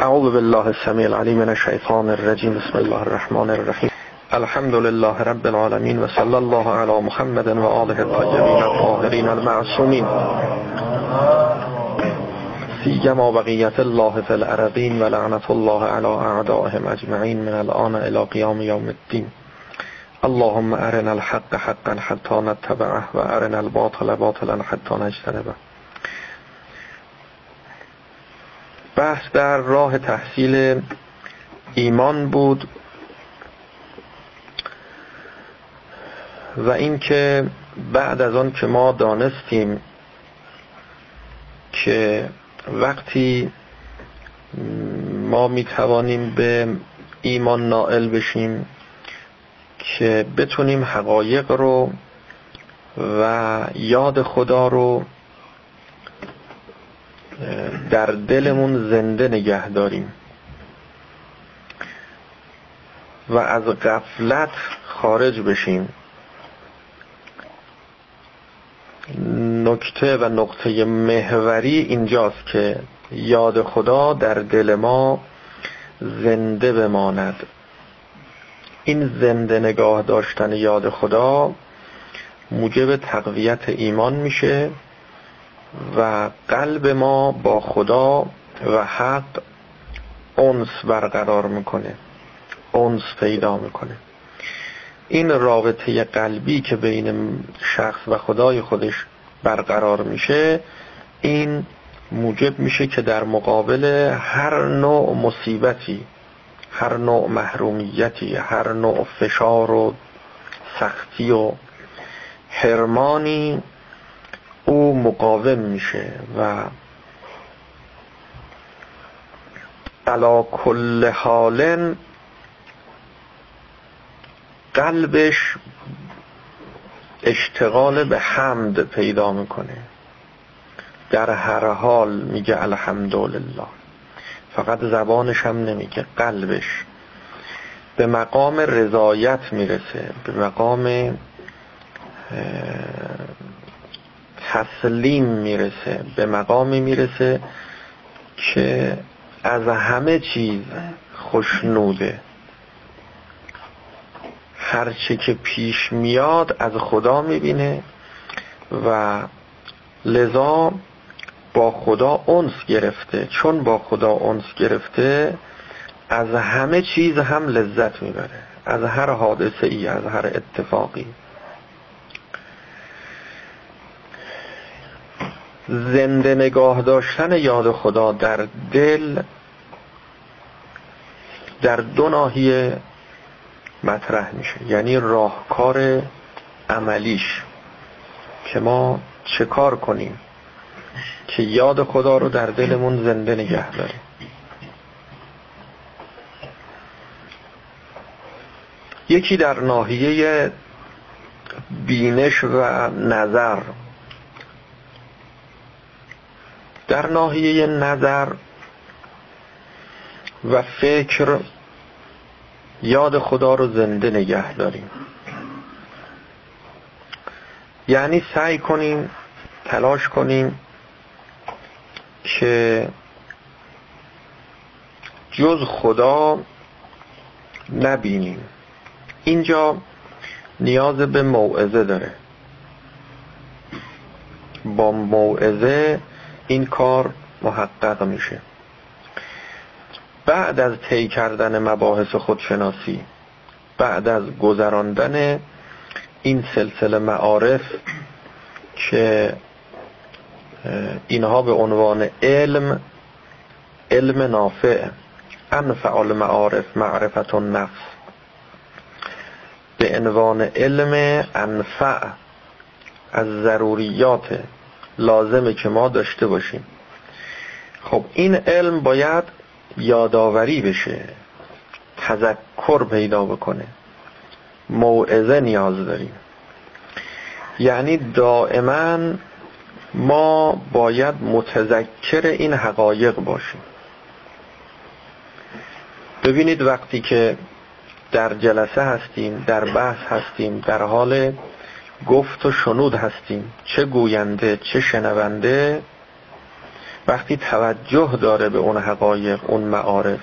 اعوذ بالله السمیع العلیم من الشیطان الرجیم بسم الله الرحمن الرحیم الحمد لله رب العالمین و صلی الله علی محمد و آله الطیبین الطاهرین المعصومین سیما بقیت الله فی الارضین و الله علی اعدائهم اجمعین من الان الى قیام یوم الدین اللهم ارنا الحق حقا حتی نتبعه و الباطل باطلا حتی نجتنبه. بحث در راه تحصیل ایمان بود و اینکه بعد از آن که ما دانستیم که وقتی ما می توانیم به ایمان نائل بشیم که بتونیم حقایق رو و یاد خدا رو در دلمون زنده نگه داریم. و از غفلت خارج بشیم. نکته و نقطه محوری اینجاست که یاد خدا در دل ما زنده بماند. این زنده نگاه داشتن یاد خدا موجب تقویت ایمان میشه. و قلب ما با خدا و حق اونس برقرار می‌کنه. اونس پیدا می‌کنه. این رابطه قلبی که بین شخص و خدای خودش برقرار میشه این موجب میشه که در مقابل هر نوع مصیبتی هر نوع محرومیتی هر نوع فشار و سختی و حرمانی او مقاوم میشه و علا کل حال قلبش اشتغال به حمد پیدا می‌کنه. در هر حال میگه الحمدلله. فقط زبانش هم نمیگه قلبش. به مقام رضایت می‌رسه به مقام تسلیم می‌رسه به مقامی می‌رسه که از همه چیز خوشنوده. هرچه که پیش میاد از خدا می‌بینه و لذا با خدا اونس گرفته. چون با خدا اونس گرفته از همه چیز هم لذت می‌بره. از هر حادثه ای از هر اتفاقی. زنده نگاه داشتن یاد خدا در دل در دو ناحیه مطرح میشه. یعنی راهکار عملیش. که ما چه کار کنیم که یاد خدا رو در دلمون زنده نگه داریم. یکی در ناحیه بینش و نظر. در ناحیه نظر و فکر یاد خدا رو زنده نگه داریم. یعنی سعی کنیم تلاش کنیم که جز خدا نبینیم. اینجا نیاز به موعظه داره. با موعظه این کار محقق میشه. بعد از طی کردن مباحث خودشناسی بعد از گذراندن این سلسله معارف که اینها به عنوان علم علم نافع انفع المعارف معرفت النفس. به عنوان علم انفع از ضروریات لازمه که ما داشته باشیم. خب این علم باید یادآوری بشه تذکر پیدا بکنه. موعظه نیاز داریم. یعنی دائما ما باید متذکر این حقایق باشیم. ببینید وقتی که در جلسه هستیم در بحث هستیم در حال گفت و شنود هستیم چه گوینده چه شنونده؟ وقتی توجه داره به اون حقایق اون معارف.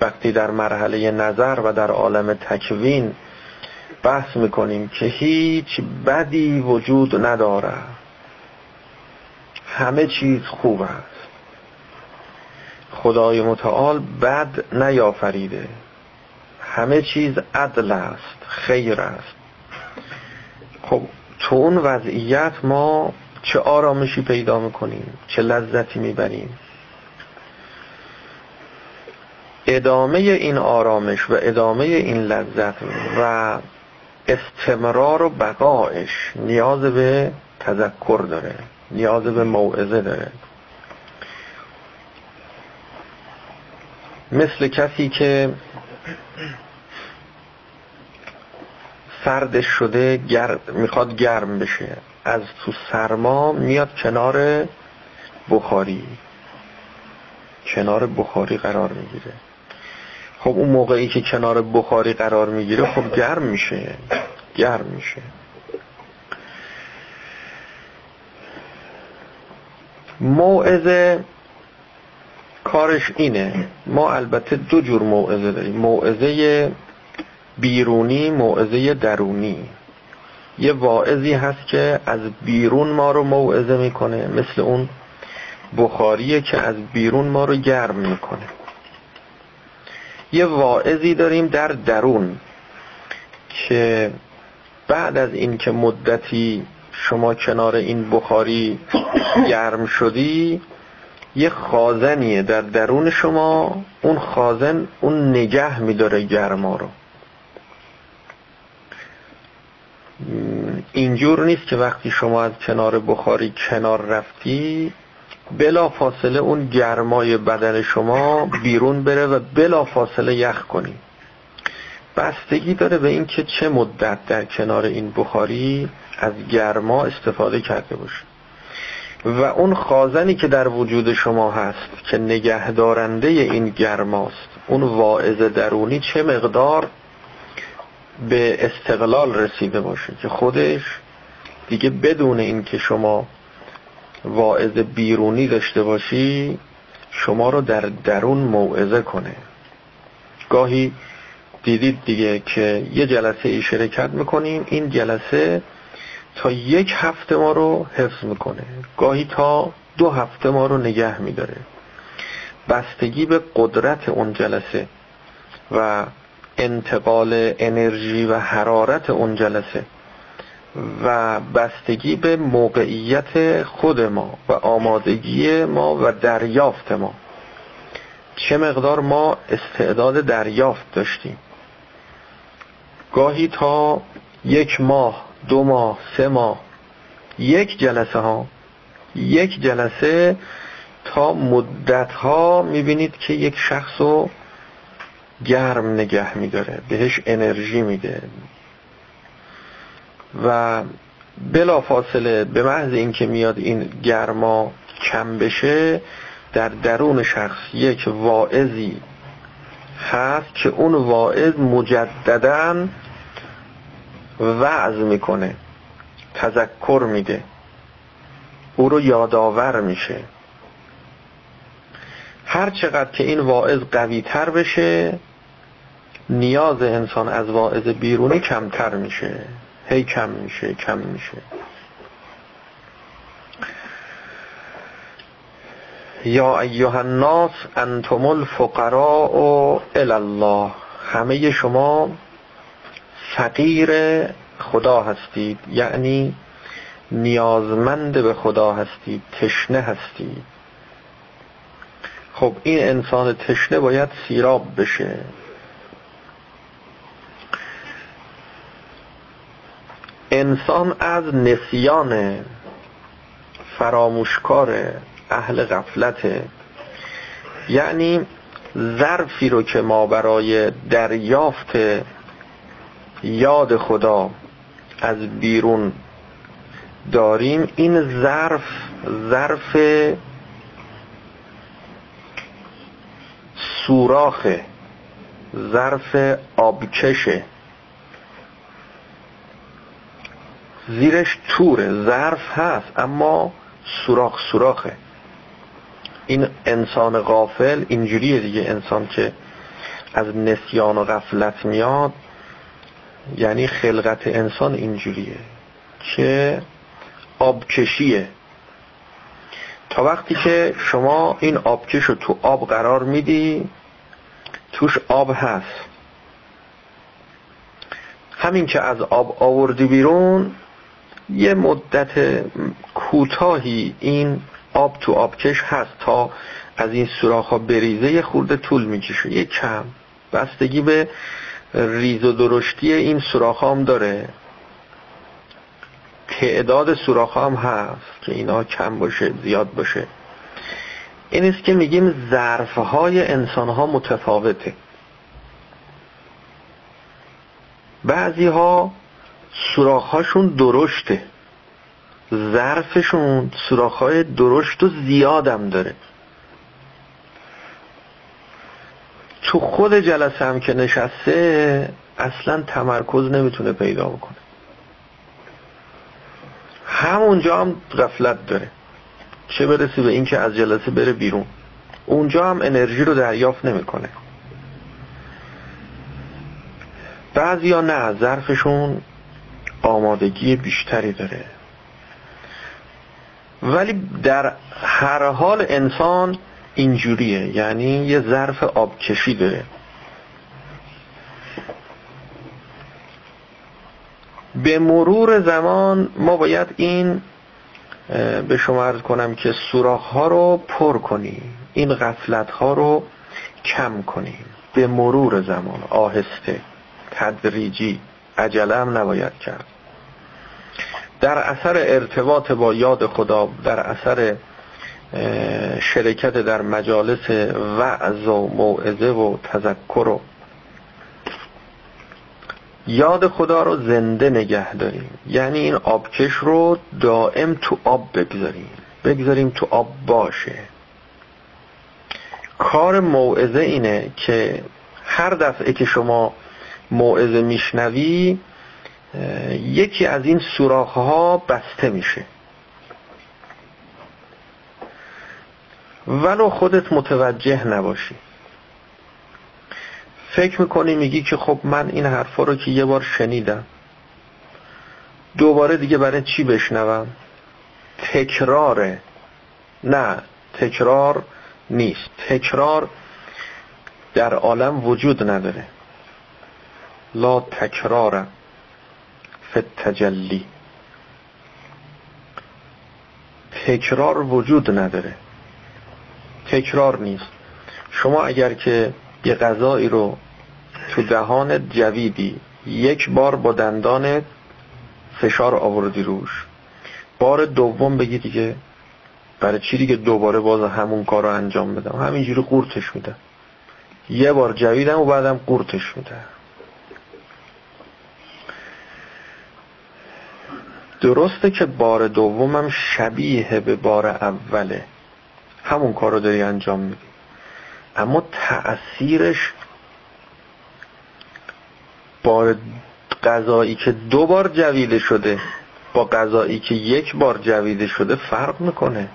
وقتی در مرحله نظر و در عالم تکوین بحث می‌کنیم که هیچ بدی وجود نداره. همه چیز خوب است. خدای متعال بد نیافریده. همه چیز عدل است خیر است. خب تو اون وضعیت ما چه آرامشی پیدا می‌کنیم چه لذتی می‌بریم. ادامه این آرامش و ادامه این لذت و استمرار و بقایش نیاز به تذکر داره نیاز به موعظه داره. مثل کسی که سردش شده گرم می‌خواد گرم بشه. از تو سرما میاد کنار بخاری. کنار بخاری قرار می‌گیره. خب اون موقعی که کنار بخاری قرار می‌گیره خب گرم میشه. گرم میشه. موعظه کارش اینه. ما البته دو جور موعظه داریم. موعظه بیرونی موعظه درونی. یه واعظی هست که از بیرون ما رو موعظه می‌کنه مثل اون بخاریه که از بیرون ما رو گرم می‌کنه. یه واعظی داریم در درون که بعد از اینکه مدتی شما کنار این بخاری گرم شدی یه خازنیه در درون شما اون خازن اون نگه میداره گرما رو. اینجور نیست که وقتی شما از کنار بخاری کنار رفتی بلا فاصله اون گرمای بدن شما بیرون بره و بلا فاصله یخ کنی. بستگی داره به این که چه مدت در کنار این بخاری از گرما استفاده کرده باشه و اون خازنی که در وجود شما هست که نگهدارنده این گرماست اون واعظ درونی چه مقدار به استقلال رسیده باشه که خودش دیگه بدون این که شما واعظ بیرونی داشته باشی شما رو در درون موعظه کنه. گاهی دیدید دیگه که یه جلسه ای شرکت می‌کنیم این جلسه تا یک هفته ما رو حفظ می‌کنه. گاهی تا دو هفته ما رو نگه میداره. بستگی به قدرت اون جلسه و انتقال انرژی و حرارت اون جلسه و بستگی به موقعیت خود ما و آمادگی ما و دریافت ما. چه مقدار ما استعداد دریافت داشتیم. گاهی تا یک ماه دو ماه سه ماه یک جلسه ها یک جلسه تا مدت ها می‌بینید که یک شخص رو گرم نگه میداره بهش انرژی میده. و بلا فاصله به محض اینکه میاد این گرما کم بشه در درون شخص یک واعظی هست که اون واعظ مجددا وعظ می‌کنه تذکر میده. او رو یادآور میشه. هر چقدر که این واعظ قوی تر بشه نیاز انسان از واعظ بیرونی کمتر میشه. هی کم میشه کم میشه. یا ایها الناس انتم الفقراء الی الله همه شما فقیر خدا هستید. یعنی نیازمند به خدا هستید تشنه هستید. خب این انسان تشنه باید سیراب بشه. انسان از نسیان فراموشکار اهل غفلته یعنی ظرفی رو که ما برای دریافت یاد خدا از بیرون داریم این ظرف ظرف سوراخه ظرف آبکشه زیرش توره ظرف هست اما سوراخ سوراخه این انسان غافل اینجوریه دیگه انسان که از نسیان و غفلت میاد یعنی خلقت انسان اینجوریه. که آبکشیه. وقتی که شما این آبکش رو تو آب قرار میدی توش آب هست. همین که از آب آوردی بیرون یه مدت کوتاهی این آب تو آبکش هست تا از این سوراخ ها بریزه یه خورده طول می‌کشه. یه کم بستگی به ریز و درشتی این سوراخ هم داره. تعداد سوراخ هم هست که اینا کم باشه زیاد باشه. این است که میگیم ظرف های انسان ها متفاوته. بعضی ها سوراخ هاشون درشته. ظرفشون سوراخ های درشت و زیادم داره. تو خود جلسه هم که نشسته اصلا تمرکز نمی‌تونه پیدا بکنه. همونجا هم غفلت داره. چه برسی به اینکه از جلسه بره بیرون. اونجا هم انرژی رو دریافت نمی‌کنه. بعضیا نه ظرفشون آمادگی بیشتری داره. ولی در هر حال انسان اینجوریه. یعنی یه ظرف آبکشی داره. به مرور زمان ما باید این به شما ارز کنم که سوراخ ها رو پر کنیم این غفلت ها رو کم کنیم. به مرور زمان آهسته تدریجی عجله هم نباید کرد. در اثر ارتباط با یاد خدا در اثر شرکت در مجالس وعظ و موعظه و تذکر و یاد خدا رو زنده نگه داریم. یعنی این آبکش رو دائم تو آب بگذاریم. بگذاریم تو آب باشه. کار موعظه اینه که هر دفعه که شما موعظه میشنوی یکی از این سوراخ ها بسته میشه. ولو خودت متوجه نباشی. فکر می‌کنی میگی که خب من این حرفا رو که یه بار شنیدم دوباره دیگه برای چی بشنوم؟ تکراره. نه تکرار نیست. تکرار در عالم وجود نداره. لا تکرار فتجلی تکرار وجود نداره. تکرار نیست. شما اگر که یه غذایی رو تو دهان جویدی یک بار با دندان فشار آوردی روش. بار دوم بگی دیگه برای چی دیگه دوباره باز همون کار رو انجام بدم؟ همینجوری قورتش میده. یه بار جویدم و بعدم قورتش میده. درسته که بار دومم شبیه به بار اوله. همون کار رو داری انجام میدی. اما تأثیرش با غذایی که دو بار جویده شده با غذایی که یک بار جویده شده فرق می‌کنه.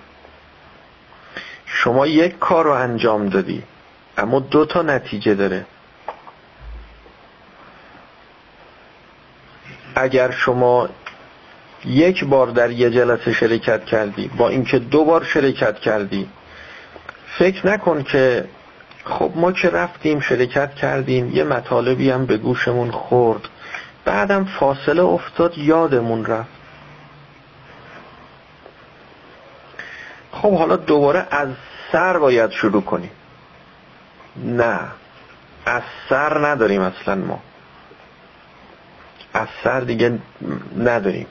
شما یک کار رو انجام دادی اما دو تا نتیجه داره. اگر شما یک بار در یه جلسه شرکت کردی با اینکه دو بار شرکت کردی فکر نکن که خب ما که رفتیم شرکت کردیم یه مطالبی هم به گوشمون خورد. بعدم فاصله افتاد یادمون رفت. خب حالا دوباره از سر باید شروع کنیم. نه از سر نداریم اصلا ما. از سر دیگه نداریم.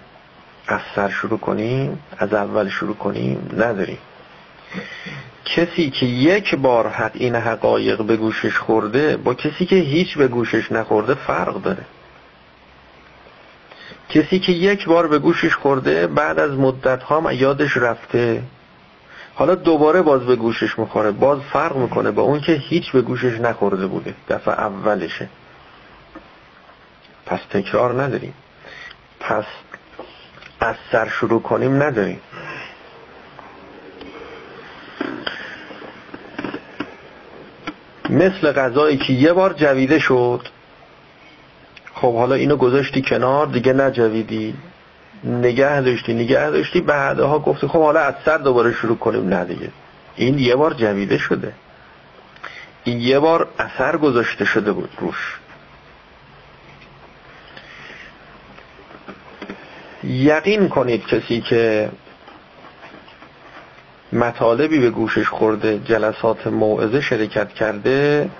از سر شروع کنیم از اول شروع کنیم نداریم. کسی که یک بار حق این حقایق به گوشش خورده با کسی که هیچ به گوشش نخورده فرق داره. کسی که یک بار به گوشش خورده بعد از مدت ها یادش رفته. حالا دوباره باز به گوشش می‌خوره باز فرق می‌کنه با اون که هیچ به گوشش نخورده بوده دفعه اولشه. پس تکرار نداریم. پس از سر شروع کنیم نداریم. مثل غذایی که یه بار جویده شد خب حالا اینو گذاشتی کنار دیگه نجویدی نگه داشتی نگه داشتی بعدها گفتی خب حالا از سر دوباره شروع کنیم نه دیگه. این یه بار جویده شده. این یه بار اثر گذاشته شده بود روش. یقین کنید کسی که مطالبی به گوشش خورده جلسات موعظه شرکت کرده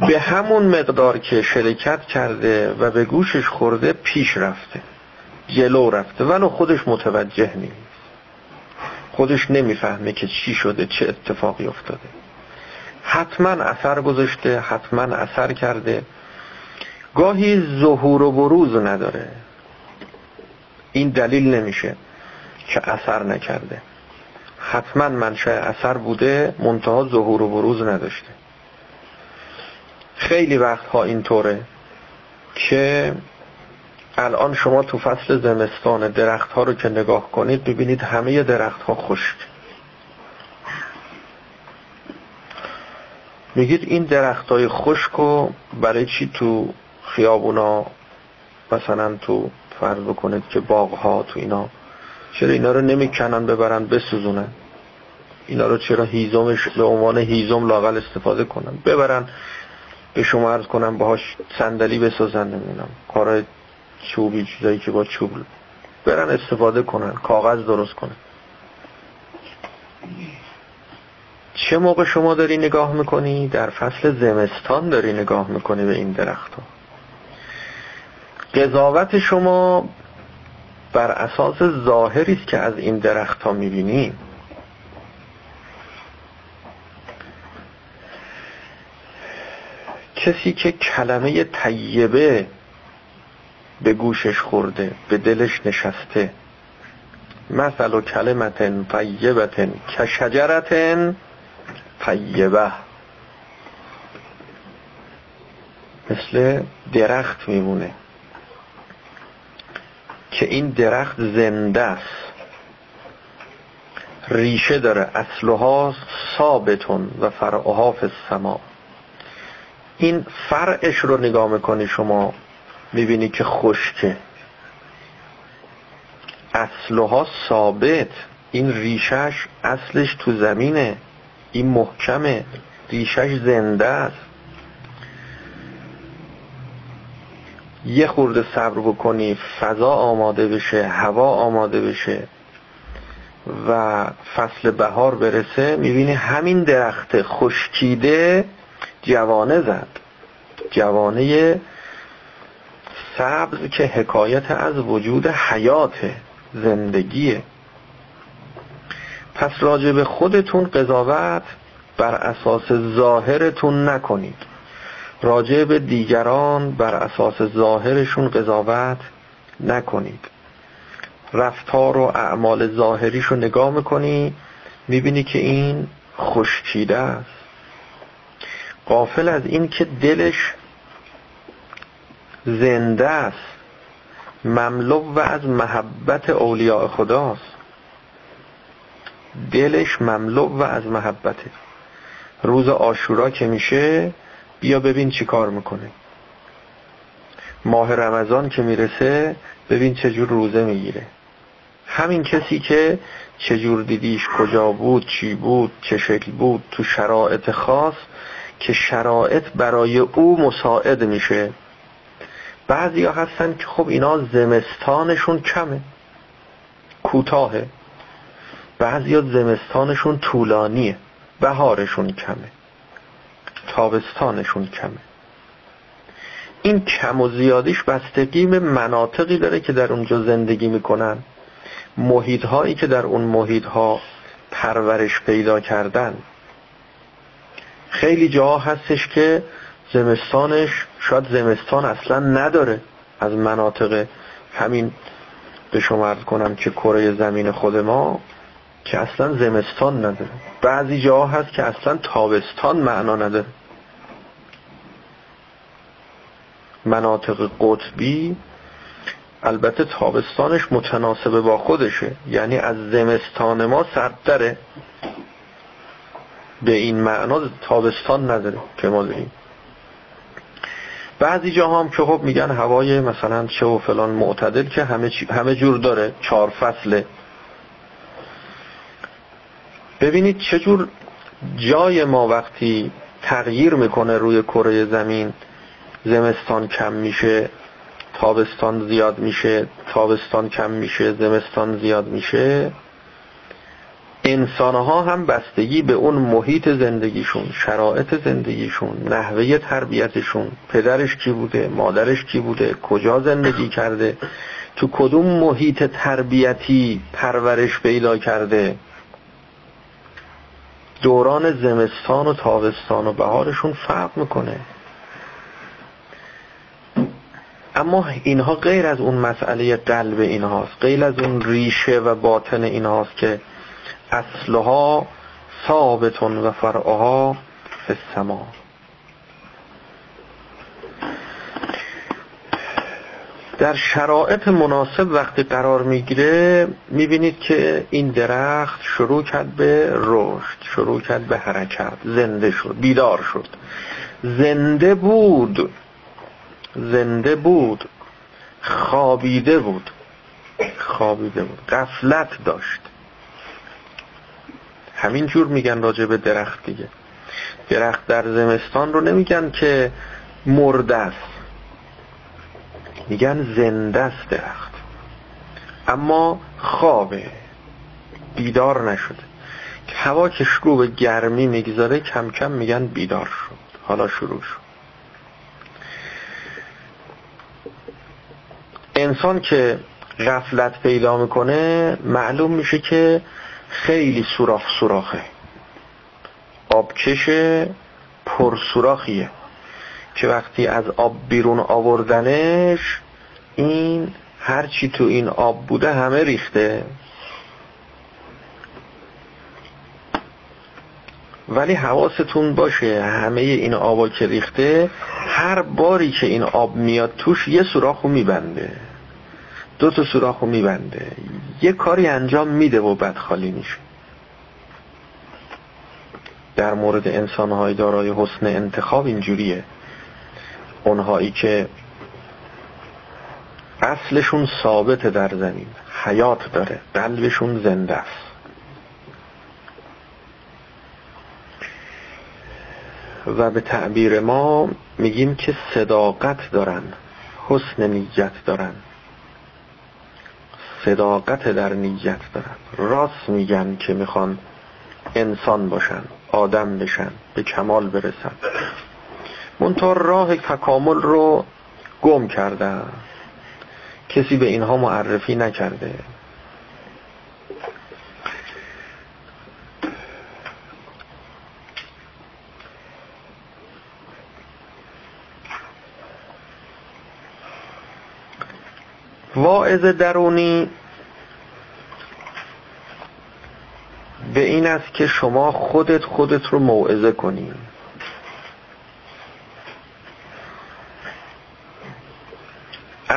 به همون مقدار که شرکت کرده و به گوشش خورده پیش رفته جلو رفته. ولو خودش متوجه نیست. خودش نمی‌فهمه که چی شده چه اتفاقی افتاده. حتما اثر گذاشته حتما اثر کرده. گاهی ظهور و بروز نداره. این دلیل نمیشه. که اثر نکرده. حتما منشأ اثر بوده منتها ظهور و بروز نداشته. خیلی وقتها اینطوره که الان شما تو فصل زمستان درخت ها رو که نگاه کنید ببینید همه درخت ها خشک. میگید این درخت های خشک و برای چی تو خیابونا مثلا تو فرض بکنید که باغ ها تو اینا چرا اینا رو نمی‌کنن ببرن بسوزونن؟ اینا رو چرا هیزمش به عنوان هیزم لاغل استفاده کنن؟ ببرن به شما عرض کنم باهاش صندلی بسازن نمی‌دونم کارهای چوبی چیزایی که با چوب برن استفاده کنن کاغذ درست کنن. چه موقع شما داری نگاه می‌کنی؟ در فصل زمستان داری نگاه می‌کنی به این درخت ها قضاوت شما بر اساس ظاهری است که از این درخت ها می‌بینی کسی که کلمه طیبه به گوشش خورده به دلش نشسته. مثل و کلمت طیبت که شجرت طیبه. مثل درخت میمونه. که این درخت زنده است. ریشه داره اصلها ثابتون و فرعها فی السما. این فرعش رو نگاه می‌کنی شما می‌بینی که خشکه اصلها ثابت. این ریشش اصلش تو زمینه. این محکمه. ریشش زنده است. یه خورده صبر بکنی فضا آماده بشه هوا آماده بشه و فصل بهار برسه می‌بینی همین درخت خشکیده جوانه زد. جوانه سبز که حکایت از وجود حیات زندگیه. پس راجع به خودتون قضاوت بر اساس ظاهرتون نکنید. راجع به دیگران بر اساس ظاهرشون قضاوت نکنید. رفتار و اعمال ظاهریش رو نگاه می‌کنی می‌بینی که این خشکیده است. قافل از این که دلش زنده است. مملو و از محبت اولیاء خداست. دلش مملو و از محبته. روز آشورا که میشه بیا ببین چی کار می‌کنه. ماه رمضان که می‌رسه ببین چجور روزه می‌گیره. همین کسی که چجور دیدیش کجا بود چی بود چه شکل بود تو شرایط خاص که شرایط برای او مساعد میشه. بعضی هستن که خب اینا زمستانشون کمه. کوتاهه. بعضی ها زمستانشون طولانیه. بهارشون کمه. تابستانشون کمه. این کم و زیادیش بستگی به مناطقی داره که در اونجا زندگی می‌کنن. محیط که در اون محیط پرورش پیدا کردن. خیلی جاها هستش که زمستانش شاید زمستان اصلا نداره. از مناطق همین به شما کنم که کره زمین خود ما که اصلا زمستان نداره. بعضی جاها هست که اصلا تابستان معنا نداره. مناطق قطبی البته تابستانش متناسب با خودشه. یعنی از زمستان ما سردتره. به این معنا تابستان نداره که ما داریم. بعضی جاها هم که خب میگن هوای مثلا چه و فلان معتدل که همه, همه جور داره. چهار فصله. ببینید چجور جای ما وقتی تغییر می‌کنه روی کره زمین. زمستان کم میشه تابستان زیاد میشه تابستان کم میشه زمستان زیاد میشه. انسانها هم بستگی به اون محیط زندگیشون شرایط زندگیشون نحوه تربیتشون پدرش کی بوده مادرش کی بوده کجا زندگی کرده تو کدوم محیط تربیتی پرورش پیدا کرده. دوران زمستان و تابستان و بهارشون فرق می‌کنه. اما اینها غیر از اون مسئله قلب اینهاست غیر از اون ریشه و باطن اینهاست که اصلها ثابتون و فرعها فی در شرایط مناسب وقتی قرار می‌گیره می‌بینید که این درخت شروع کرد به رشد شروع کرد به حرکت زنده شد بیدار شد. زنده بود زنده بود خوابیده بود خوابیده بود قفلت داشت. همین جور میگن راجع به درخت دیگه. درخت در زمستان رو نمیگن که مرده است. میگن زنده است درخت. اما خوابه. بیدار نشده. هوا که شروع به گرمی می‌گذاره کم کم میگن بیدار شد. حالا شروع شد. انسان که غفلت پیدا می‌کنه معلوم میشه که خیلی سوراخ سوراخه. آبکش پر سوراخیه که وقتی از آب بیرون آوردنش این هرچی تو این آب بوده همه ریخته. ولی حواستون باشه همه این آبا که ریخته هر باری که این آب میاد توش یه سوراخو میبنده. دو تا سوراخو میبنده. یه کاری انجام میده و بعد خالی میشه. در مورد انسانهای دارای حسن انتخاب اینجوریه. اونهایی که اصلشون ثابت در زمین حیات داره قلبشون زنده است. و به تعبیر ما میگیم که صداقت دارن حسن نیت دارن. صداقت در نیت دارن. راست میگن که می‌خوان انسان باشن آدم بشن به کمال برسن. منتها راه تکامل رو گم کردن. کسی به اینها معرفی نکرده. واعظ درونی به این است که شما خودت خودت رو موعظه کنی.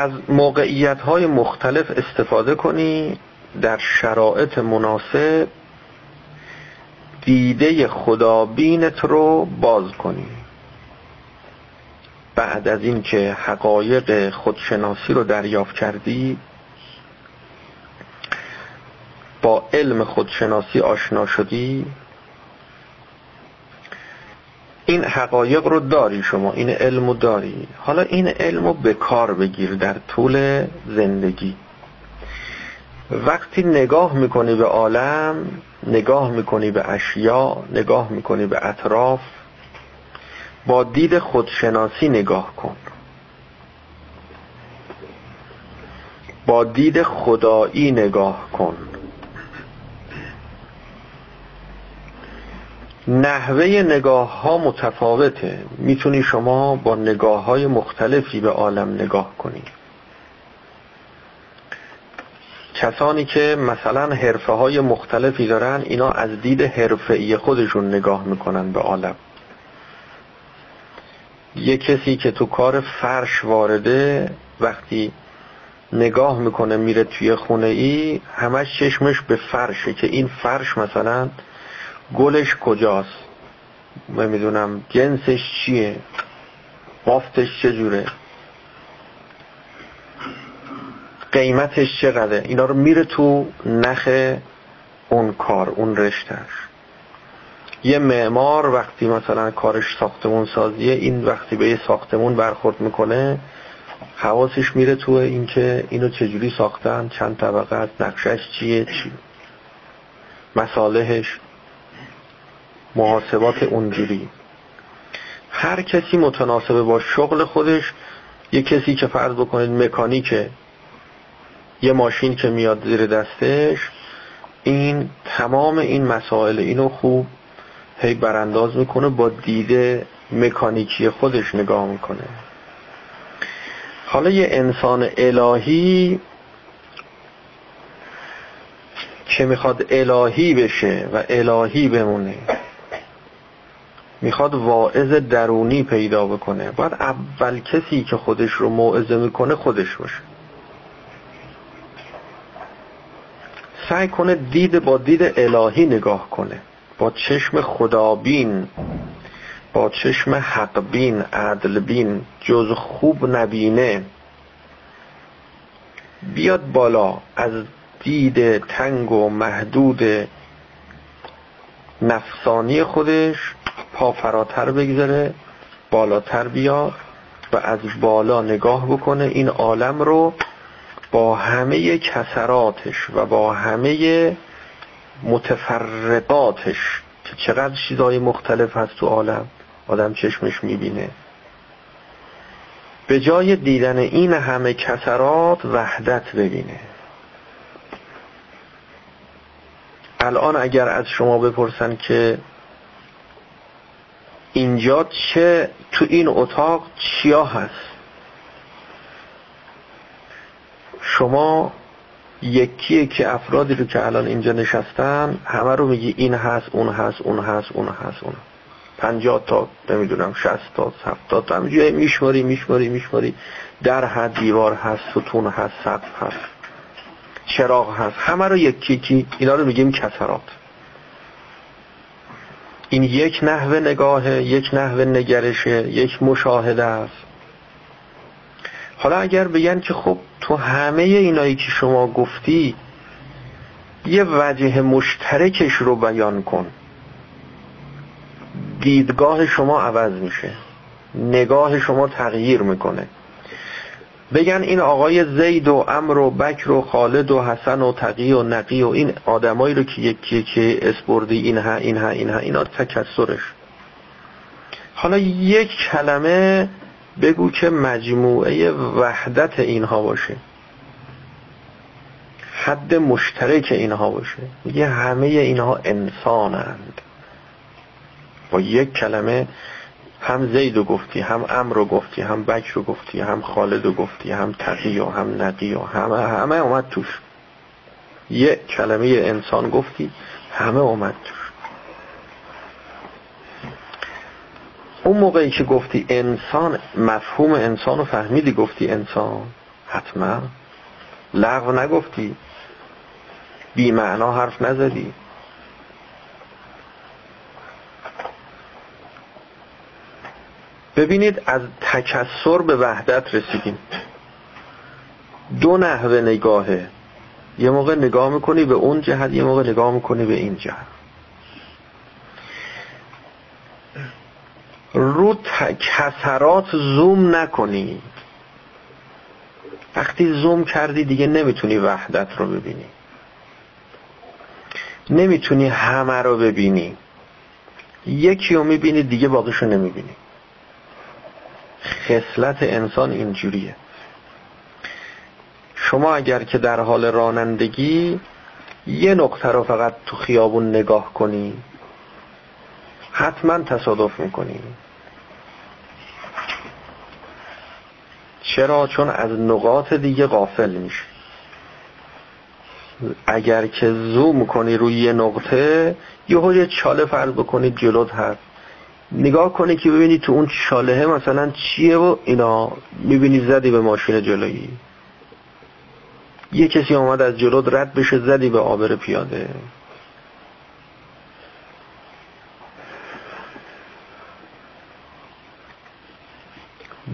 از موقعیت های مختلف استفاده کنی در شرایط مناسب دیده خدابینت رو باز کنی. بعد از اینکه حقایق خودشناسی رو دریافت کردی با علم خودشناسی آشنا شدی این حقایق رو داری شما این علم داری. حالا این علم رو به کار بگیر در طول زندگی. وقتی نگاه می‌کنی به عالم نگاه می‌کنی به اشیا نگاه می‌کنی به اطراف با دید خودشناسی نگاه کن. با دید خدایی نگاه کن. نحوه نگاه ها متفاوته. می‌تونی شما با نگاه های مختلفی به عالم نگاه کنی. کسانی که مثلا حرفه های مختلفی دارن اینا از دید حرفه‌ای خودشون نگاه می‌کنن به عالم. یه کسی که تو کار فرش وارده وقتی نگاه می‌کنه میره توی خونه ای همش چشمش به فرشه که این فرش مثلا گلش کجاست؟ نمی‌دونم جنسش چیه؟ بافتش چجوره؟ قیمتش چقدره؟ اینا رو میره تو نخ اون کار اون رشتهش یه معمار وقتی مثلا کارش ساختمون سازیه این وقتی به یه ساختمون برخورد می‌کنه حواسش میره تو اینکه اینو چجوری ساختن چند طبقه است نقشش چیه چی؟ مصالحش. محاسبات اونجوری. هر کسی متناسبه با شغل خودش یه کسی که فرض بکنید مکانیکه یه ماشین که میاد زیر دستش این تمام این مسائل اینو خوب هی برانداز می‌کنه با دیده مکانیکی خودش نگاه می‌کنه. حالا یه انسان الهی که می‌خواد الهی بشه و الهی بمونه. می‌خواد واعظ درونی پیدا بکنه. باید اول کسی که خودش رو موعظه می‌کنه خودش باشه. سعی کنه دید با دید الهی نگاه کنه. با چشم خدابین با چشم حقبین عدلبین جز خوب نبینه. بیاد بالا از دید تنگ و محدود نفسانی خودش پا فراتر بگذاره بالاتر بیاد و از بالا نگاه بکنه. این عالم رو با همه کسراتش و با همه متفرقاتش که چقدر چیزای مختلف هست تو عالم آدم چشمش می‌بینه. به جای دیدن این همه کسرات وحدت ببینه. الان اگر از شما بپرسن که اینجا چه تو این اتاق چیا هست؟ شما یکی که افرادی رو که الان اینجا نشستن همه رو میگی این هست اون هست اون هست اون هست اون. پنجاه تا نمی‌دونم شست تا هفتاد تا همینجوری میشماری میشماری میشماری. در حد دیوار هست ستون هست سقف هست. چراغ هست. همه رو یکی یکی اینا رو میگیم کسرات این یک نحوه نگاهه یک نحوه نگرشه یک مشاهده است. حالا اگر بگن که خب تو همه اینایی که شما گفتی یه وجه مشترکش رو بیان کن. دیدگاه شما عوض میشه. نگاه شما تغییر می‌کنه. بگن این آقای زید و امر و بکر و خالد و حسن و تقی و نقی و این آدمایی رو که یکی که اسپردی این ها این ها این ها اینا تکسرش. حالا یک کلمه بگو که مجموعه وحدت اینها باشه. حد مشترک اینها باشه. میگه همه اینها انسانند. با یک کلمه هم زید رو گفتی هم امر رو گفتی هم بک رو گفتی هم خالد رو گفتی هم تقی و هم نقی و همه همه اومد توش. یک کلمه انسان گفتی همه اومد توش. اون موقعی که گفتی انسان مفهوم انسان رو فهمیدی گفتی انسان؟ حتما. لغو نگفتی. بی معنا حرف نزدی. ببینید از تکسر به وحدت رسیدیم. دو نحوه نگاهه یه موقع نگاه می‌کنی به اون جهت یه موقع نگاه می‌کنی به این جهت. رو کسرات زوم نکنی. وقتی زوم کردی دیگه نمی‌تونی وحدت رو ببینی. نمی‌تونی همه رو ببینی. یکی رو می‌بینی دیگه باقیش رو نمی‌بینی. خصلت انسان اینجوریه. شما اگر که در حال رانندگی یه نقطه رو فقط تو خیابون نگاه کنی حتما تصادف می‌کنی. چرا؟ چون از نقاط دیگه غافل میشه اگر که زوم کنی روی یه نقطه یه چاله فرض بکنی جلوت هست. نگاه کنی که ببینی تو اون چاله مثلا چیه و اینا می‌بینی زدی به ماشین جلویی یه کسی آمد از جلو رد بشه زدی به آبر پیاده.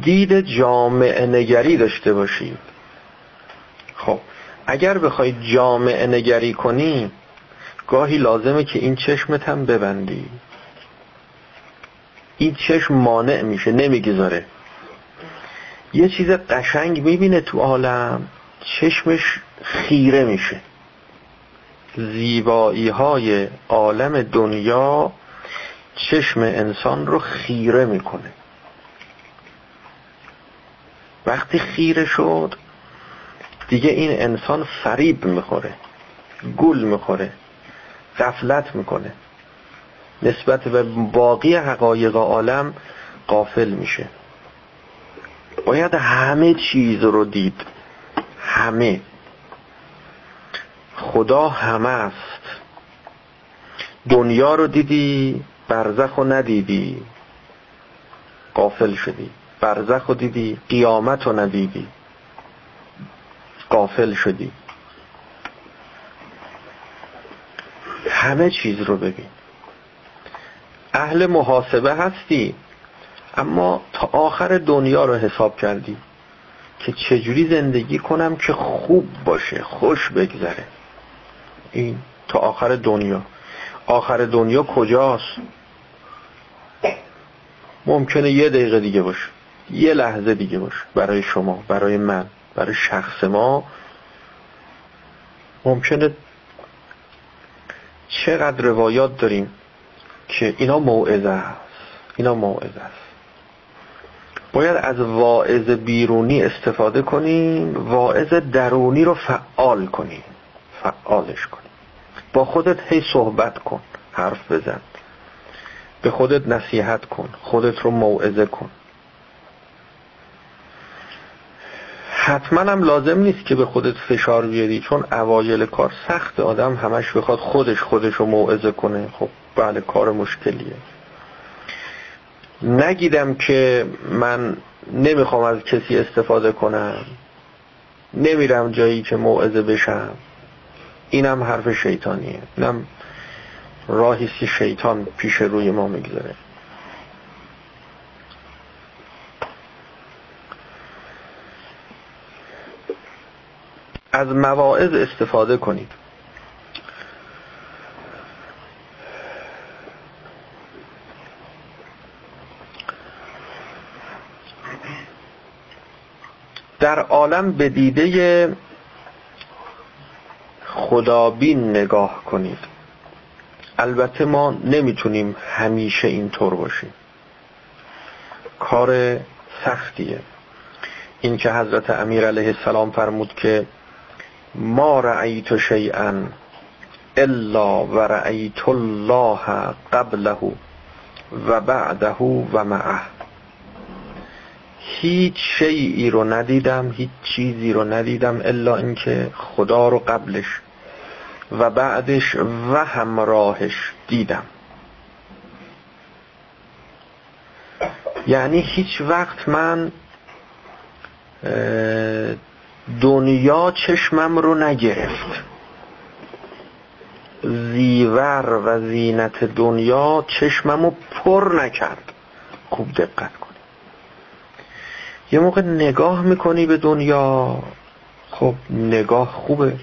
دید جامعه نگری داشته باشید خب اگر بخوای جامعه نگری کنی گاهی لازمه که این چشمت هم ببندی. این چشم مانع میشه نمی‌گذاره. یه چیز قشنگ می‌بینه تو عالم چشمش خیره میشه. زیبایی های عالم دنیا چشم انسان رو خیره می‌کنه. وقتی خیره شد دیگه این انسان فریب می‌خوره گول می‌خوره غفلت می‌کنه. نسبت به باقی حقایق عالم قافل میشه. باید همه چیز رو دید. همه. خدا همه است. دنیا رو دیدی برزخ رو ندیدی. قافل شدی. برزخ رو دیدی قیامت رو ندیدی. قافل شدی. همه چیز رو ببین. اهل محاسبه هستی. اما تا آخر دنیا رو حساب کردی که چجوری زندگی کنم که خوب باشه خوش بگذره. این تا آخر دنیا. آخر دنیا کجاست؟ ممکنه یه دقیقه دیگه باشه. یه لحظه دیگه باشه. برای شما برای من برای شخص ما. ممکنه چقدر روایات داریم. که اینا موعظه است. اینا موعظه است. باید از واعظ بیرونی استفاده کنیم واعظ درونی رو فعال کنیم. فعالش کنیم. با خودت هی صحبت کن حرف بزن. به خودت نصیحت کن خودت رو موعظه کن. حتما هم لازم نیست که به خودت فشار بیاری چون اوایل کار سخت آدم همش بخواد خودش خودش رو موعظه کنه. خب بله کار مشکلیه. نگیدم که من نمی‌خوام از کسی استفاده کنم. نمیرم جایی که موعظه بشم. اینم حرف شیطانیه. اینم راهیست شیطان پیش روی ما می‌گذاره. از مواعظ استفاده کنید. در عالم به دیده خدابین نگاه کنید. البته ما نمی‌تونیم همیشه اینطور باشیم. کار سختیه. این که حضرت امیر علیه السلام فرمود که ما رأیت شیئا الا و رأیت الله قبله و بعده و معه. هیچ شیعی رو ندیدم هیچ چیزی رو ندیدم الا اینکه خدا رو قبلش و بعدش و همراهش دیدم. یعنی هیچ وقت من دنیا چشمم رو نگرفت. زیور و زینت دنیا چشمم رو پر نکرد. خوب دقت یه موقع نگاه می‌کنی به دنیا. خب نگاه خوبه.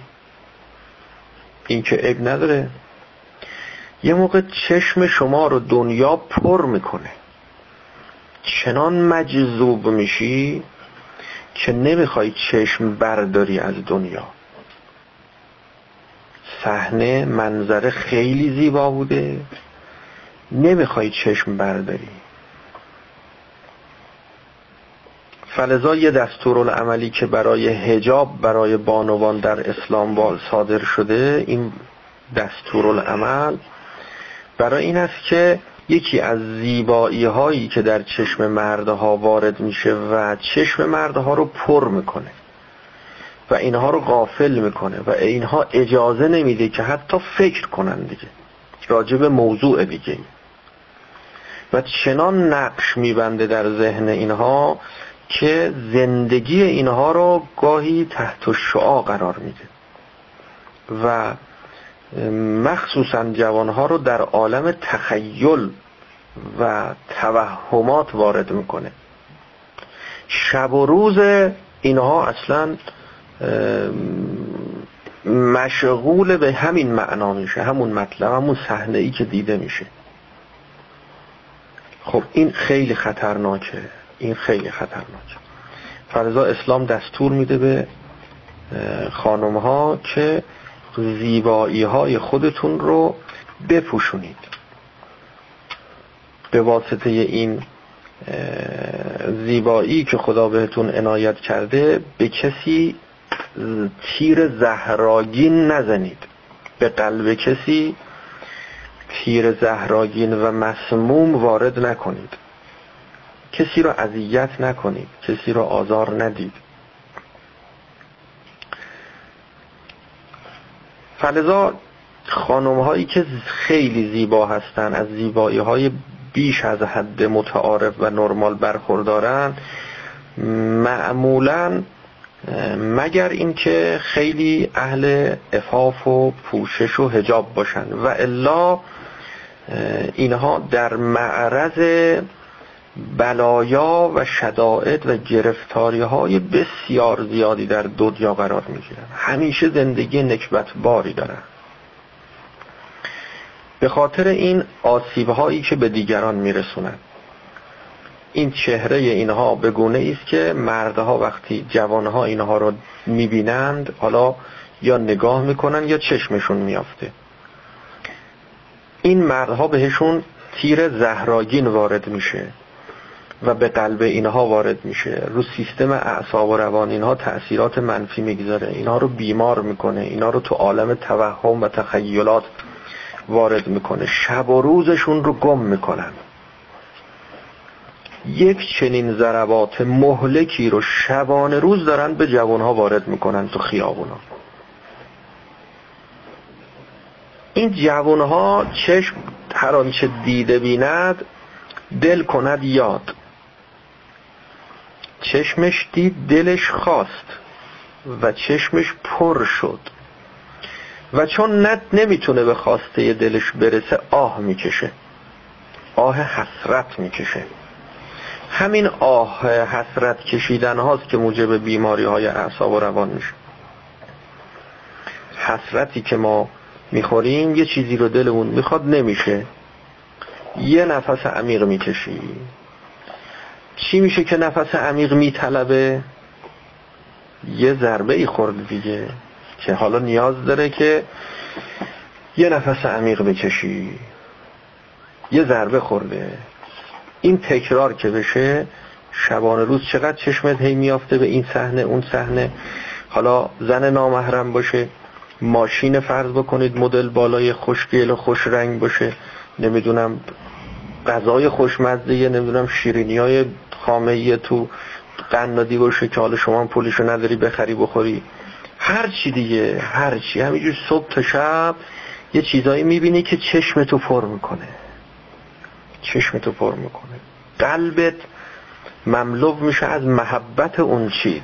این که عیب نداره. یه موقع چشم شما رو دنیا پر می‌کنه. چنان مجذوب میشی که نمی‌خوای چشم برداری از دنیا. صحنه منظره خیلی زیبا بوده. نمی‌خوای چشم برداری. فلذا یه دستورالعملی که برای هجاب برای بانوان در اسلام صادر شده این دستورالعمل برای این است که یکی از زیبایی هایی که در چشم مردها وارد میشه و چشم مردها رو پر می‌کنه و اینها رو غافل می‌کنه و اینها اجازه نمیده که حتی فکر کنن دیگه. راجب موضوع دیگه. و چنان نقش میبنده در ذهن اینها که زندگی اینها رو گاهی تحت شعا قرار میده. و مخصوصا جوانها رو در عالم تخیل و توهمات وارد می‌کنه. شب و روز اینها اصلا مشغول به همین معنا میشه همون مطلب همون صحنه ای که دیده میشه. خب این خیلی خطرناکه. این خیلی خطرناکه فرضا اسلام دستور میده به خانم ها که زیبایی های خودتون رو بپوشونید. به واسطه این زیبایی که خدا بهتون عنایت کرده به کسی تیر زهراگین نزنید. به قلب کسی تیر زهراگین و مسموم وارد نکنید. کسی را اذیت نکنید کسی را آزار ندید. فلذا خانم هایی که خیلی زیبا هستند از زیبایی های بیش از حد متعارف و نرمال برخوردارن معمولا مگر اینکه خیلی اهل افاف و پوشش و هجاب باشند و الا اینها در معرض بلایا و شدائد و گرفتاری های بسیار زیادی در دنیا قرار می‌گیرن. همیشه زندگی نکبت باری دارن. به خاطر این آسیب هایی که به دیگران میرسونن. این چهره اینها به گونه است که مردها وقتی جوانها اینها رو می‌بینند حالا یا نگاه می‌کنن یا چشمشون میافته. این مردها بهشون تیر زهراگین وارد میشه. و به قلب اینها وارد میشه. رو سیستم اعصاب و روان اینها تأثیرات منفی می‌گذاره. اینها رو بیمار می‌کنه. اینها رو تو عالم توهم و تخیلات وارد می‌کنه. شب و روزشون رو گم می‌کنن. یک چنین ضربات مهلکی رو شبانه روز دارن به جوانها وارد می‌کنن تو خیابونا. این جوانها چشم هر آنچه دیده بیند دل کند یاد. چشمش دید دلش خواست و چشمش پر شد. و چون نت نمی‌تونه به خواسته دلش برسه آه می‌کشه. آه حسرت می‌کشه. همین آه حسرت کشیدن هاست که موجب بیماری های اعصاب و روان میشه. حسرتی که ما می‌خوریم یه چیزی رو دلمون می‌خواد نمیشه. یه نفس عمیق می‌کشی چی میشه که نفس عمیق میطلبه؟ یه ضربه ای خورد دیگه که حالا نیاز داره که یه نفس عمیق بکشی. یه ضربه خورده. این تکرار که بشه شبانه روز چقدر چشمت هی میافته به این صحنه اون صحنه؟ حالا زن نامحرم باشه ماشین فرض بکنید مدل بالای خوشگل و خوش رنگ باشه. نمی‌دونم غذای خوشمزه نمی‌دونم شیرینی های خامه تو قنادی باشه که حالا شما پولشو نداری بخری بخوری. هر چی دیگه هر چی. همینجور صبح تا شب یه چیزایی می‌بینی که چشمتو پر می‌کنه. چشمتو پر می‌کنه. قلبت مملو میشه از محبت اون چیز.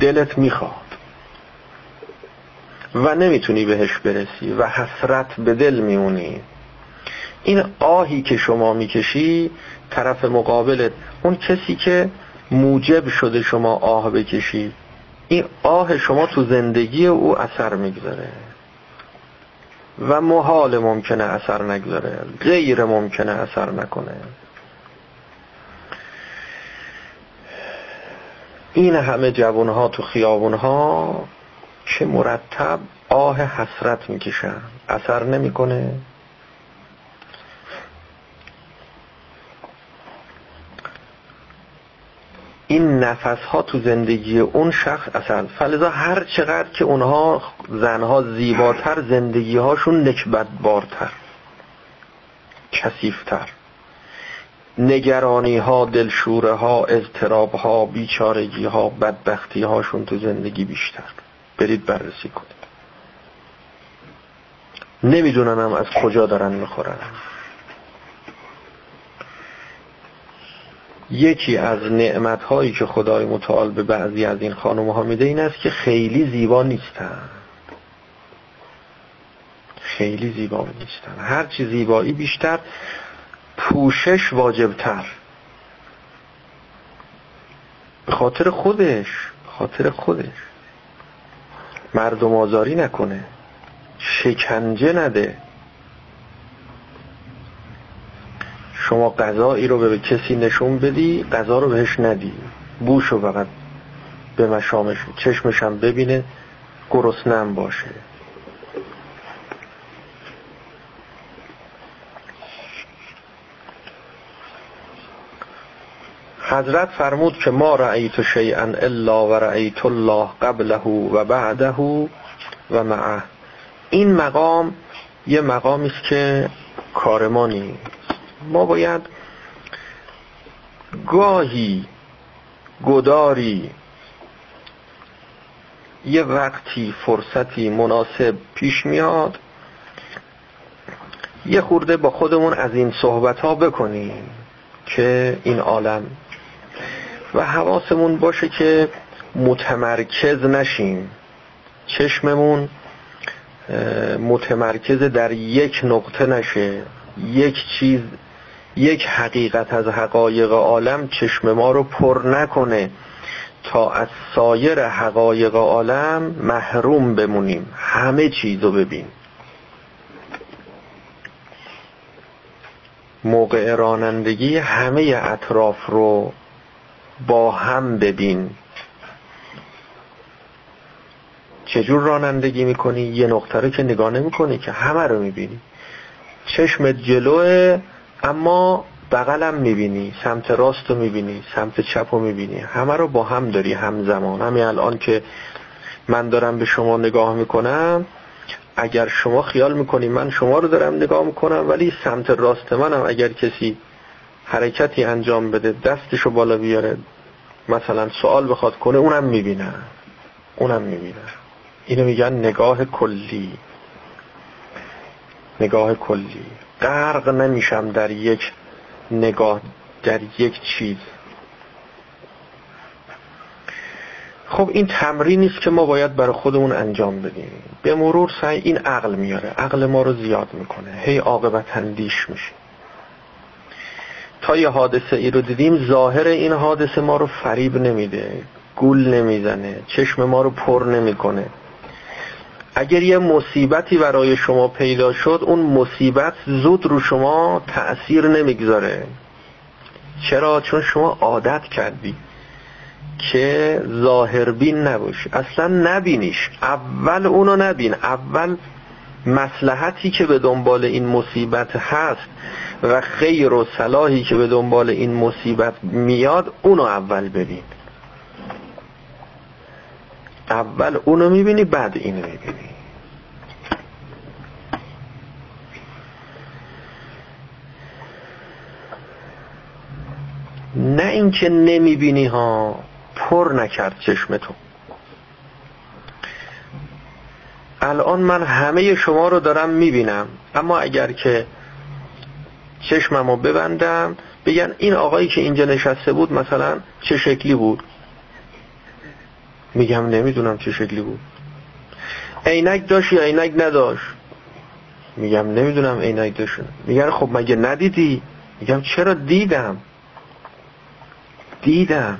دلت می‌خواد. و نمی‌تونی بهش برسی و حسرت به دل میونی این آهی که شما می‌کشی طرف مقابلت اون کسی که موجب شده شما آه بکشی. این آه شما تو زندگی او اثر می‌گذاره. و محال ممکنه اثر نگذاره. غیر ممکنه اثر نکنه. این همه جوانها تو خیابونها که مرتب آه حسرت می‌کشن. اثر نمی‌کنه. این نفس ها تو زندگی اون شخص اصلا فلذا هر چقدر که اونها زنها زیباتر زندگی هاشون نکبت بارتر کسیفتر نگرانی ها دلشوره ها اضطراب ها بیچارگی ها بدبختی هاشون تو زندگی بیشتر. برید بررسی کنید. نمیدوننم از کجا دارن می‌خورن یکی از نعمت هایی که خدای متعال به بعضی از این خانم ها میده این است که خیلی زیبا نیستن. خیلی زیبا نیستن. هرچی زیبایی بیشتر پوشش واجبتر. به خاطر خودش خاطر خودش. مردم آزاری نکنه. شکنجه نده. شما غذایی رو به کسی نشون بدی غذا رو بهش ندی. بوشو فقط به مشامش چشمشم ببینه گرسنم باشه. حضرت فرمود که ما رأیت شیئا الا و رأیت الله قبله و بعده و معه. این مقام یه مقامی که کار ما باید گاهی گداری یه وقتی فرصتی مناسب پیش میاد یه خورده با خودمون از این صحبت ها بکنیم که این عالم و حواسمون باشه که متمرکز نشیم. چشممون متمرکز در یک نقطه نشه یک چیز یک حقیقت از حقایق عالم چشم ما رو پر نکنه. تا از سایر حقایق عالم محروم بمونیم. همه چیز رو ببین. موقع رانندگی همه اطراف رو با هم ببین. چجور رانندگی می‌کنی؟ یه نقطه رو که نگاه نمی‌کنی که همه رو می‌بینی. چشمت جلوه اما بغلم می‌بینی سمت راست رو می‌بینی سمت چپ رو می‌بینی. همه رو با هم داری همزمان. همین الان که من دارم به شما نگاه می‌کنم اگر شما خیال می‌کنی من شما رو دارم نگاه می‌کنم ولی سمت راست منم اگر کسی حرکتی انجام بده دستشو بالا بیاره مثلا سوال بخواد کنه اونم می‌بینه. اونم می‌بینه. اینو میگن نگاه کلی. نگاه کلی. غرق نمیشم در یک نگاه در یک چیز. خب این تمرینی است که ما باید برای خودمون انجام بدیم. به مرور سعی این عقل میاره. عقل ما رو زیاد می‌کنه. هی عاقبت اندیش میشه. تا یه حادثه ای رو دیدیم ظاهر این حادثه ما رو فریب نمیده گول نمی‌زنه چشم ما رو پر نمی‌کنه. اگر یه مصیبتی برای شما پیدا شد اون مصیبت زود رو شما تأثیر نمی‌گذاره. چرا؟ چون شما عادت کردی که ظاهربین نباشی اصلا نبینیش. اول اونو نبین. اول مسلحتی که به دنبال این مصیبت هست و خیر و صلاحی که به دنبال این مصیبت میاد اونو اول ببین. اول اونو می‌بینی بعد اینو می‌بینی. نه اینکه نمی‌بینی ها پر نکرد چشمتو الان من همه شما رو دارم می‌بینم اما اگر که چشممو ببندم بگن این آقایی که اینجا نشسته بود مثلا چه شکلی بود؟ میگم نمی‌دونم چه شکلی بود. عینک داشت یا عینک نداشت؟ میگم نمی‌دونم عینک داشت میگن خب مگه ندیدی؟ میگم چرا دیدم؟ دیدم.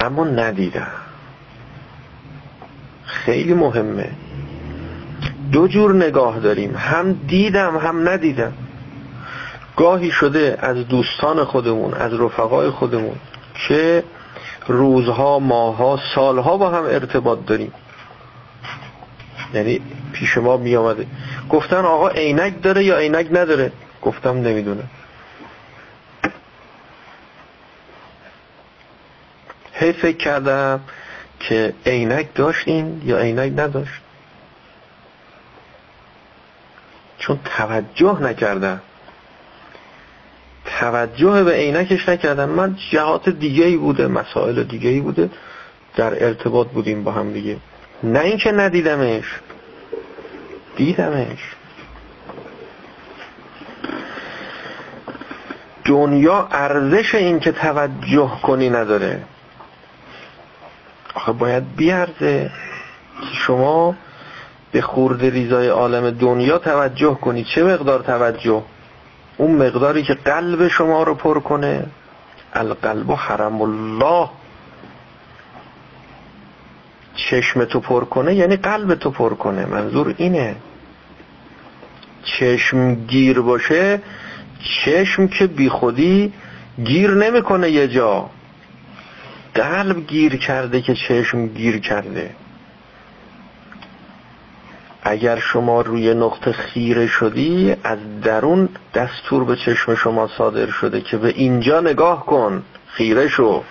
اما ندیدم. خیلی مهمه. دو جور نگاه داریم. هم دیدم هم ندیدم. گاهی شده از دوستان خودمون از رفقای خودمون که روزها ماهها سالها با هم ارتباط داریم. یعنی پیش ما می آمده. گفتن آقا عینک داره یا عینک نداره؟ گفتم نمی‌دونه. هی فکر کردم که عینک داشت این یا عینک نداشت؟ چون توجه نکردم. توجه به عینکش نکردم. من جهات دیگه ای بوده مسائل دیگه ای بوده. در ارتباط بودیم با هم دیگه. نه اینکه ندیدمش. دیدمش. دنیا ارزش این که توجه کنی نداره. آخه باید بیارزه شما به خورد ریزای عالم دنیا توجه کنی. چه مقدار توجه؟ اون مقداری که قلب شما رو پر کنه القلب حرم الله چشم تو پر کنه یعنی قلب تو پر کنه. منظور اینه. چشم گیر باشه چشم که بی خودی گیر نمی‌کنه یه جا. قلب گیر کرده که چشم گیر کرده. اگر شما روی نقطه خیره شدی از درون دستور به چشم شما صادر شده که به اینجا نگاه کن خیره شو.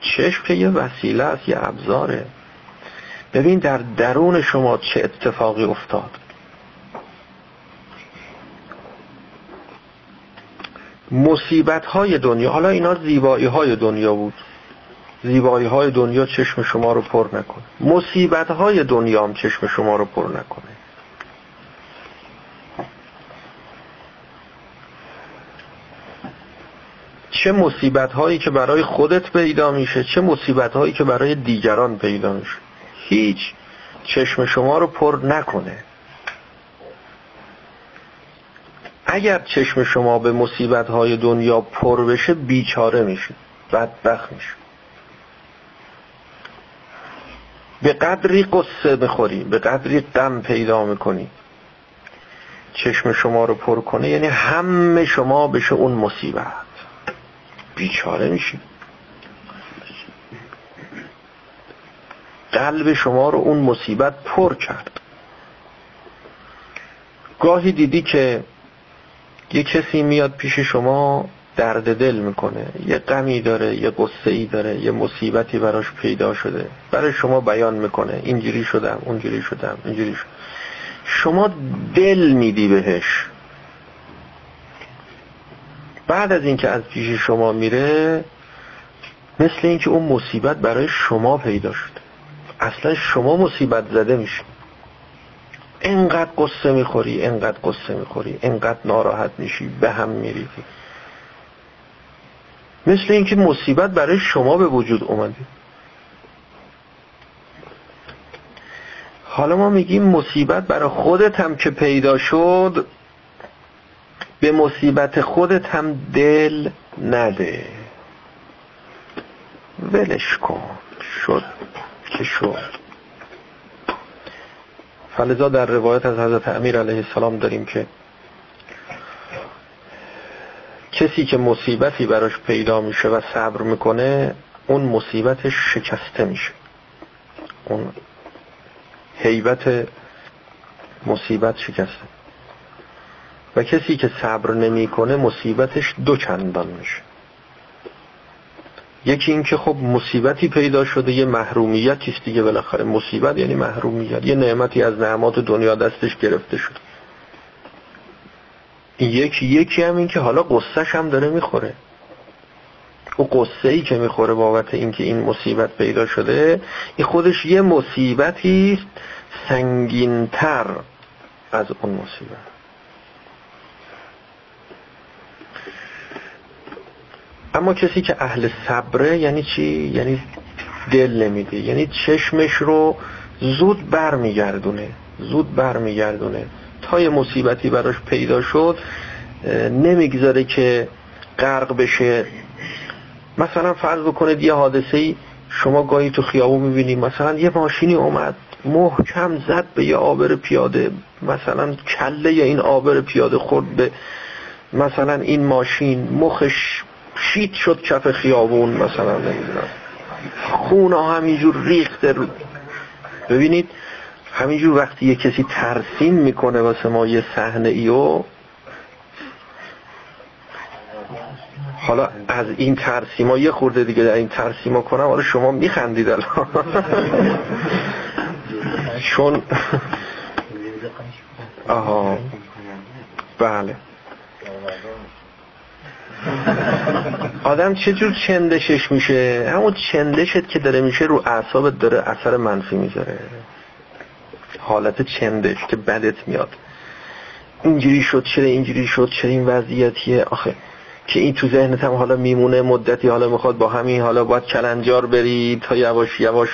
چشم که یه وسیله است یه ابزاره. ببین در درون شما چه اتفاقی افتاد. مصیبت های دنیا حالا اینا زیبایی های دنیا بود. زیبایی های دنیا چشم شما رو پر نکنه. مصیبت های دنیا هم چشم شما رو پر نکنه. چه مصیبت هایی که برای خودت پیدا میشه چه مصیبت هایی که برای دیگران پیدا میشه. هیچ چشم شما رو پر نکنه. اگر چشم شما به مصیبت های دنیا پر بشه بیچاره میشه. بدبخت میشه. به قدری قصه بخوری به قدری غم پیدا می‌کنی چشم شما رو پر کنه یعنی همه شما بشه اون مصیبت. بیچاره میشی. قلب شما رو اون مصیبت پر کرد. گاهی دیدی که یه کسی میاد پیش شما درد دل می‌کنه. یه غمی داره یه قصه ای داره یه مصیبتی براش پیدا شده. برای شما بیان می‌کنه. اینجوری شدم اونجوری شدم اینجوری شدم شما دل میدی بهش. بعد از اینکه از پیش شما میره مثل اینکه اون مصیبت برای شما پیدا شده اصلا شما مصیبت زده میشی. انقدر قصه می‌خوری انقدر قصه می‌خوری انقدر ناراحت میشی به هم میریزی. مثل اینکه مصیبت برای شما به وجود اومده. حالا ما میگیم مصیبت برای خودت هم که پیدا شد به مصیبت خودت هم دل نده. ولش کن. شد که شد. فلذا در روایت از حضرت امیر علیه السلام داریم که کسی که مصیبتی براش پیدا میشه و صبر می‌کنه اون مصیبتش شکسته میشه. اون حیبت مصیبت شکسته. و کسی که صبر نمی‌کنه مصیبتش دو چندان میشه. یکی این که خب مصیبتی پیدا شده یه محرومیتی است دیگه بالاخره. مصیبت یعنی محرومیت. یه نعمتی از نعمات دنیا دستش گرفته شده. یکی یکی هم این که حالا قصهش هم داره می‌خوره. او قصه ای که می‌خوره بابت اینکه این مصیبت پیدا شده این خودش یه مصیبتی است سنگینتر از اون مصیبت. اما کسی که اهل صبره یعنی چی؟ یعنی دل نمیده. یعنی چشمش رو زود برمیگردونه. زود برمیگردونه. تا یه مصیبتی براش پیدا شد نمی‌گذاره که غرق بشه. مثلا فرض بکنید یه حادثه ای شما گاهی تو خیابون می‌بینید مثلا یه ماشینی اومد محکم زد به یه آبر پیاده مثلا کله یا این آبر پیاده خورد به مثلا این ماشین مخش شید شد کف خیابون مثلا نمی‌دونم. خون همینجور ریخته رو. ببینید همینجور وقتی یه کسی ترسیم می‌کنه واسه ما یه صحنه ایو حالا از این ترسیما یه خورده دیگه در این ترسیما کنم حالا شما میخندید الان. چون آها. بله. آدم چه جور چندشش میشه؟ همون چندشت که داره میشه رو اعصابت داره اثر منفی می‌ذاره. حالت چندش که بدت میاد. اینجوری شد چرا اینجوری شد چرا این وضعیتیه؟ آخه که این تو ذهنت هم حالا میمونه مدتی حالا می‌خواد با همین حالا باید کلنجار بری تا یواش یواش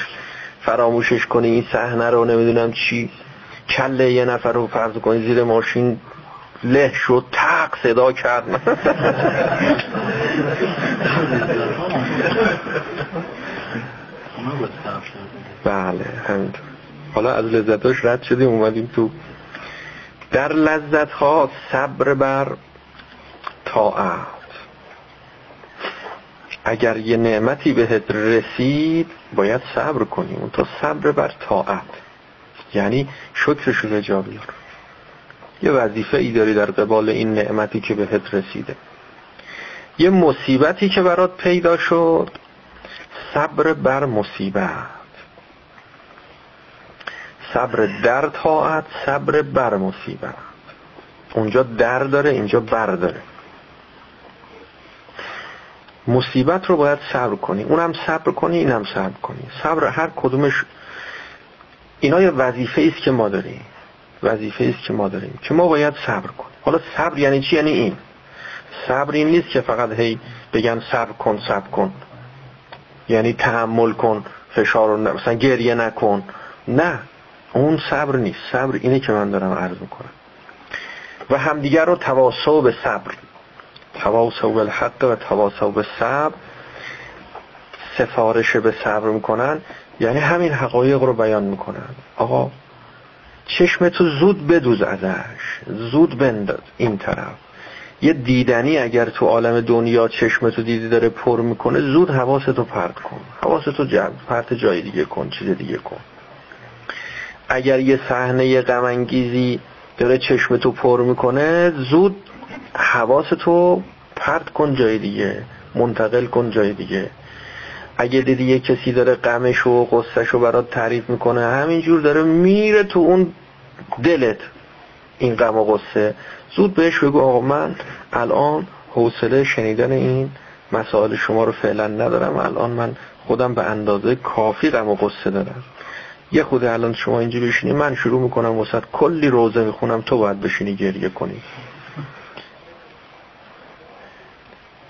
فراموشش کنی این صحنه رو نمی‌دونم چی. کله یه نفر رو فرض کنی زیر ماشین له شد تق صدا کرد. بله همینطور. حالا از لذتاش رد شدیم اومدیم تو در لذت ها صبر بر طاعت. اگر یه نعمتی بهت رسید باید صبر کنیم تا صبر بر طاعت. یعنی شکرشو به جا بیار. یه وظیفه ای داری در قبال این نعمتی که بهت رسیده. یه مصیبتی که برات پیدا شد صبر بر مصیبت. صبر در طاعت صبر بر مصیبت. اونجا در داره اینجا بر داره. مصیبت رو باید صبر کنی. اونم صبر کنی اینم صبر کنی. صبر هر کدومش اینا یه وظیفه است که ما داریم. وظیفه است که ما داریم که ما باید صبر کنیم. حالا صبر یعنی چی؟ یعنی این. صبر این نیست که فقط هی بگن صبر کن صبر کن. یعنی تحمل کن فشار رو مثلا گریه نکن. نه. اون صبر نیست. صبر اینه که من دارم عرض می‌کنم. و همدیگر رو تواصل به صبر. تواصل به الحق و تواصل به صبر. سفارش به صبر می‌کنن. یعنی همین حقایق رو بیان می‌کنن. آقا چشم تو زود بدوز ازش. زود بنداز این طرف. یه دیدنی اگر تو عالم دنیا چشم تو دیدی داره پر می‌کنه زود حواستو پرت کن. حواستو جمع پرت جای دیگه کن چیز دیگه کن. اگر یه صحنه غم انگیزی داره چشم تو پر می‌کنه زود حواستو پرت کن جای دیگه منتقل کن جای دیگه. اگه دیدی یه کسی داره غمش و قصهش رو برات تعریف می‌کنه همینجور داره میره تو اون دلت این غم و قصه زود بهش بگو آقا من الان حوصله شنیدن این مسائل شما رو فعلا ندارم. الان من خودم به اندازه کافی غم و قصه دارم. یه خود الان شما اینجا بشینی من شروع می‌کنم وسط. کلی روزه می‌خونم تو باید بشینی گریه کنی.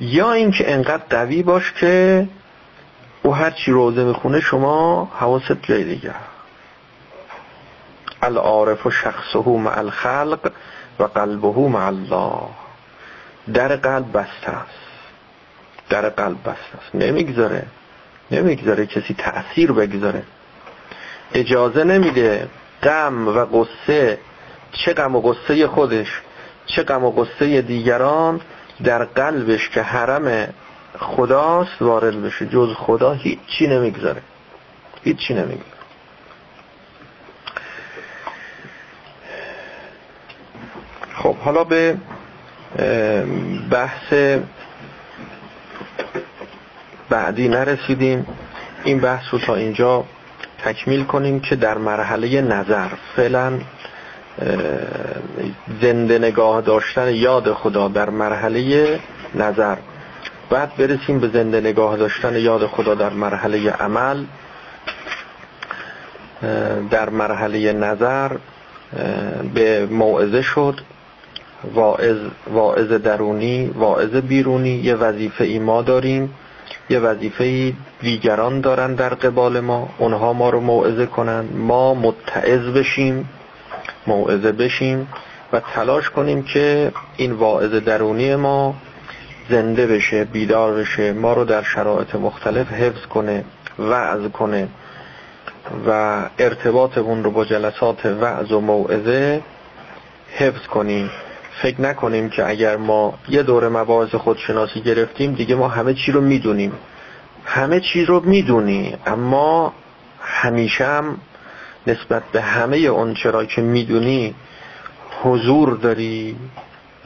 یا اینکه انقدر قوی باش که او هر چی روزه می‌خونه شما حواست جای دیگه. العارف و شخصه مع الخلق و قلبه مع الله. در قلب بسته است. در قلب بسته است. نمی‌گذاره. نمی‌گذاره کسی تأثیر بگذاره. اجازه نمیده غم و قصه چه غم و قصه خودش چه غم و قصه دیگران در قلبش که حرم خداست وارد بشه. جز خدا هیچی نمی‌گذاره. هیچی نمی‌گذاره. خب حالا به بحث بعدی نرسیدیم. این بحث رو تا اینجا تکمیل کنیم که در مرحله نظر فعلا زنده نگاه داشتن یاد خدا در مرحله نظر. بعد برسیم به زنده نگاه داشتن یاد خدا در مرحله عمل. در مرحله نظر به موعظه شد. واعظ, درونی واعظ بیرونی یه وظیفه ای ما داریم. یه وظیفه دیگران دارن در قبال ما اونها ما رو موعظه کنن. ما متعظ بشیم موعظه بشیم و تلاش کنیم که این واعظ درونی ما زنده بشه بیدار بشه ما رو در شرایط مختلف حفظ کنه وعظ کنه و ارتباطمون رو با جلسات وعظ و موعظه حفظ کنیم. فکر نکنیم که اگر ما یه دوره مباحث خودشناسی گرفتیم دیگه ما همه چی رو می‌دونیم. همه چی رو می‌دونی اما همیشه هم نسبت به همه اون چرا که می‌دونی حضور داری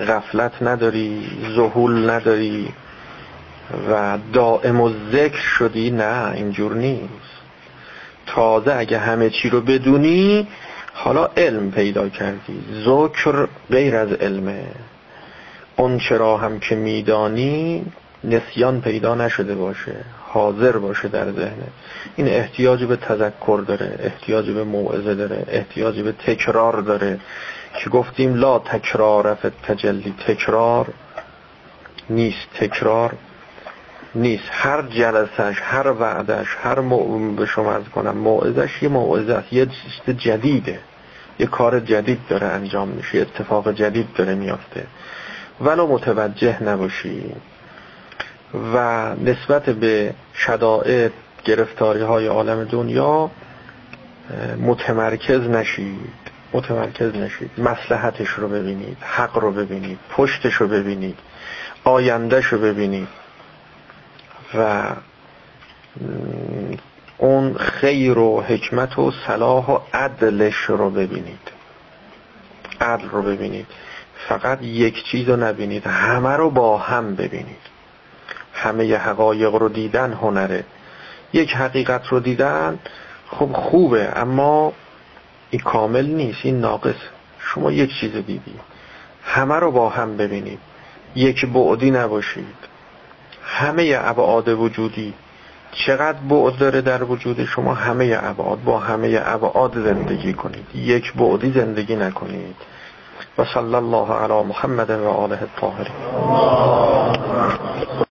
غفلت نداری زهول نداری و دائم و ذکر شدی. نه اینجور نیست. تازه اگه همه چی رو بدونی حالا علم پیدا کردی. ذکر غیر از علمه. اون چرا هم که میدانی نسیان پیدا نشده باشه. حاضر باشه در ذهنه این احتیاج به تذکر داره احتیاج به موعظه داره احتیاج به تکرار داره. که گفتیم لا تکرار فت تجلی تکرار نیست. تکرار نیست. هر جلسش هر وعدش هر مو... به شما از کنم موعظش یه موعظه است یه چیز جدیده. یه کار جدید داره انجام میشه اتفاق جدید داره میافته. ولو متوجه نباشی و نسبت به شدائد گرفتاری های عالم دنیا متمرکز نشید. متمرکز نشید. مسلحتش رو ببینید حق رو ببینید پشتش رو ببینید آیندهش رو ببینید. و اون خیر و حکمت و صلاح و عدلش رو ببینید. عدل رو ببینید. فقط یک چیز رو نبینید همه رو با هم ببینید. همه ی حقایق رو دیدن هنره. یک حقیقت رو دیدن خب خوبه اما این کامل نیست این ناقص. شما یک چیز دیدی. همه رو با هم ببینید. یک بعدی نباشید. همه ابعاد وجودی. چقدر بعد داره در وجود شما همه ابعاد با همه ابعاد زندگی کنید. یک بعدی زندگی نکنید. و صلی الله علی محمد و آله الطاهرین.